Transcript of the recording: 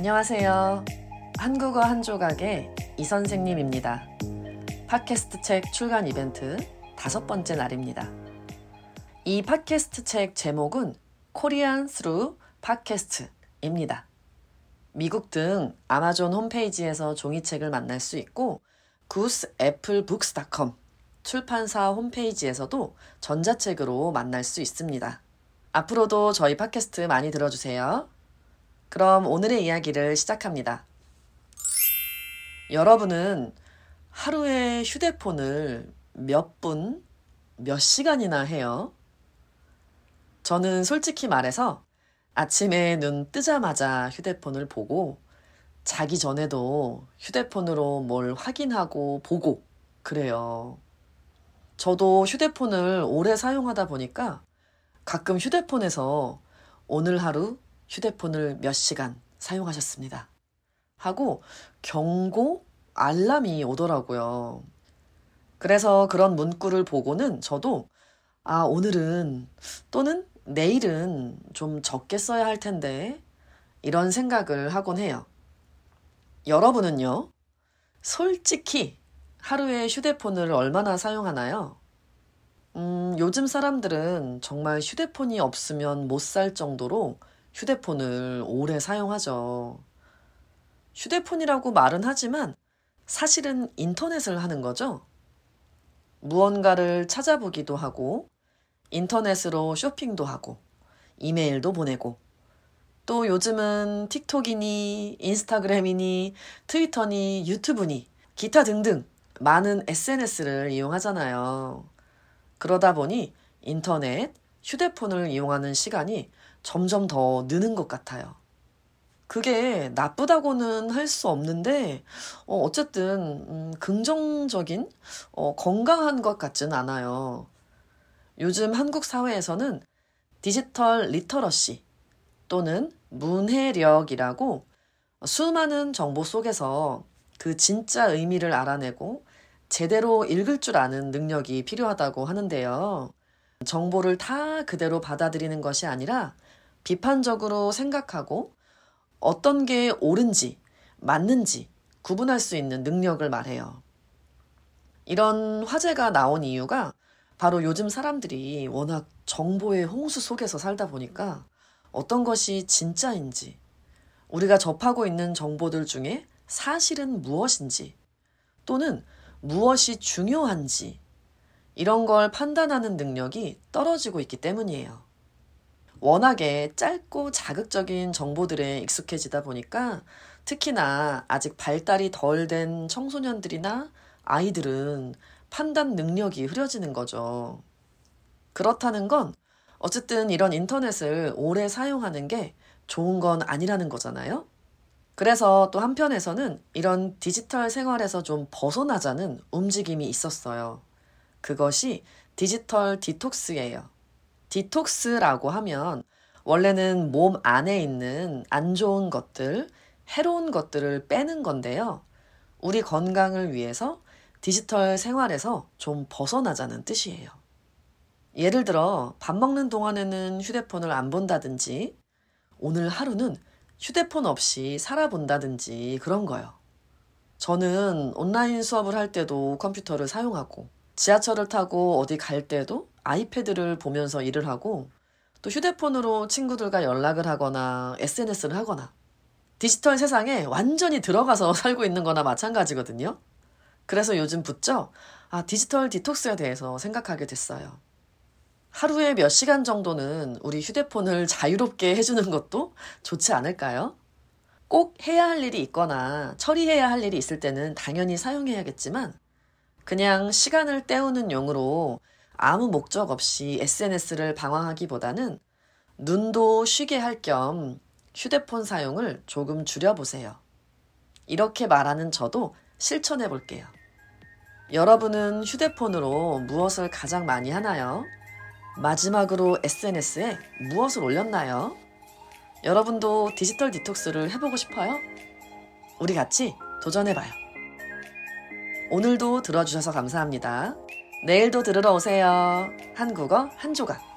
안녕하세요. 한국어 한 조각의 이 선생님입니다. 팟캐스트 책 출간 이벤트 다섯 번째 날입니다. 이 팟캐스트 책 제목은 Korean Through Podcast입니다. 미국 등 아마존 홈페이지에서 종이책을 만날 수 있고 Goose Apple Books닷컴 출판사 홈페이지에서도 전자책으로 만날 수 있습니다. 앞으로도 저희 팟캐스트 많이 들어주세요. 그럼 오늘의 이야기를 시작합니다. 여러분은 하루에 휴대폰을 몇 분, 몇 시간이나 해요? 저는 솔직히 말해서 아침에 눈 뜨자마자 휴대폰을 보고 자기 전에도 휴대폰으로 뭘 확인하고 보고 그래요. 저도 휴대폰을 오래 사용하다 보니까 가끔 휴대폰에서 오늘 하루 휴대폰을 몇 시간 사용하셨습니다. 하고 경고 알람이 오더라고요. 그래서 그런 문구를 보고는 저도 아, 오늘은 또는 내일은 좀 적게 써야 할 텐데 이런 생각을 하곤 해요. 여러분은요? 솔직히 하루에 휴대폰을 얼마나 사용하나요? 음, 요즘 사람들은 정말 휴대폰이 없으면 못 살 정도로 휴대폰을 오래 사용하죠. 휴대폰이라고 말은 하지만 사실은 인터넷을 하는 거죠. 무언가를 찾아보기도 하고, 인터넷으로 쇼핑도 하고, 이메일도 보내고, 또 요즘은 틱톡이니, 인스타그램이니, 트위터니, 유튜브니, 기타 등등 많은 SNS를 이용하잖아요. 그러다 보니 인터넷, 휴대폰을 이용하는 시간이 점점 더 느는 것 같아요. 그게 나쁘다고는 할 수 없는데, 어, 어쨌든, 음, 긍정적인, 어, 건강한 것 같진 않아요. 요즘 한국 사회에서는 디지털 리터러시 또는 문해력이라고 수많은 정보 속에서 그 진짜 의미를 알아내고 제대로 읽을 줄 아는 능력이 필요하다고 하는데요. 정보를 다 그대로 받아들이는 것이 아니라 비판적으로 생각하고 어떤 게 옳은지, 맞는지 구분할 수 있는 능력을 말해요. 이런 화제가 나온 이유가 바로 요즘 사람들이 워낙 정보의 홍수 속에서 살다 보니까 어떤 것이 진짜인지, 우리가 접하고 있는 정보들 중에 사실은 무엇인지, 또는 무엇이 중요한지, 이런 걸 판단하는 능력이 떨어지고 있기 때문이에요. 워낙에 짧고 자극적인 정보들에 익숙해지다 보니까 특히나 아직 발달이 덜 된 청소년들이나 아이들은 판단 능력이 흐려지는 거죠. 그렇다는 건 어쨌든 이런 인터넷을 오래 사용하는 게 좋은 건 아니라는 거잖아요. 그래서 또 한편에서는 이런 디지털 생활에서 좀 벗어나자는 움직임이 있었어요. 그것이 디지털 디톡스예요. 디톡스라고 하면 원래는 몸 안에 있는 안 좋은 것들, 해로운 것들을 빼는 건데요. 우리 건강을 위해서 디지털 생활에서 좀 벗어나자는 뜻이에요. 예를 들어, 밥 먹는 동안에는 휴대폰을 안 본다든지, 오늘 하루는 휴대폰 없이 살아본다든지 그런 거요. 저는 온라인 수업을 할 때도 컴퓨터를 사용하고, 지하철을 타고 어디 갈 때도 아이패드를 보면서 일을 하고, 또 휴대폰으로 친구들과 연락을 하거나 SNS를 하거나, 디지털 세상에 완전히 들어가서 살고 있는 거나 마찬가지거든요. 그래서 요즘 붙죠? 아, 디지털 디톡스에 대해서 생각하게 됐어요. 하루에 몇 시간 정도는 우리 휴대폰을 자유롭게 해주는 것도 좋지 않을까요? 꼭 해야 할 일이 있거나 처리해야 할 일이 있을 때는 당연히 사용해야겠지만 그냥 시간을 때우는 용으로 아무 목적 없이 SNS를 방황하기보다는 눈도 쉬게 할 겸 휴대폰 사용을 조금 줄여보세요. 이렇게 말하는 저도 실천해 볼게요. 여러분은 휴대폰으로 무엇을 가장 많이 하나요? 마지막으로 SNS에 무엇을 올렸나요? 여러분도 디지털 디톡스를 해보고 싶어요? 우리 같이 도전해봐요. 오늘도 들어주셔서 감사합니다. 내일도 들으러 오세요. 한국어 한 조각.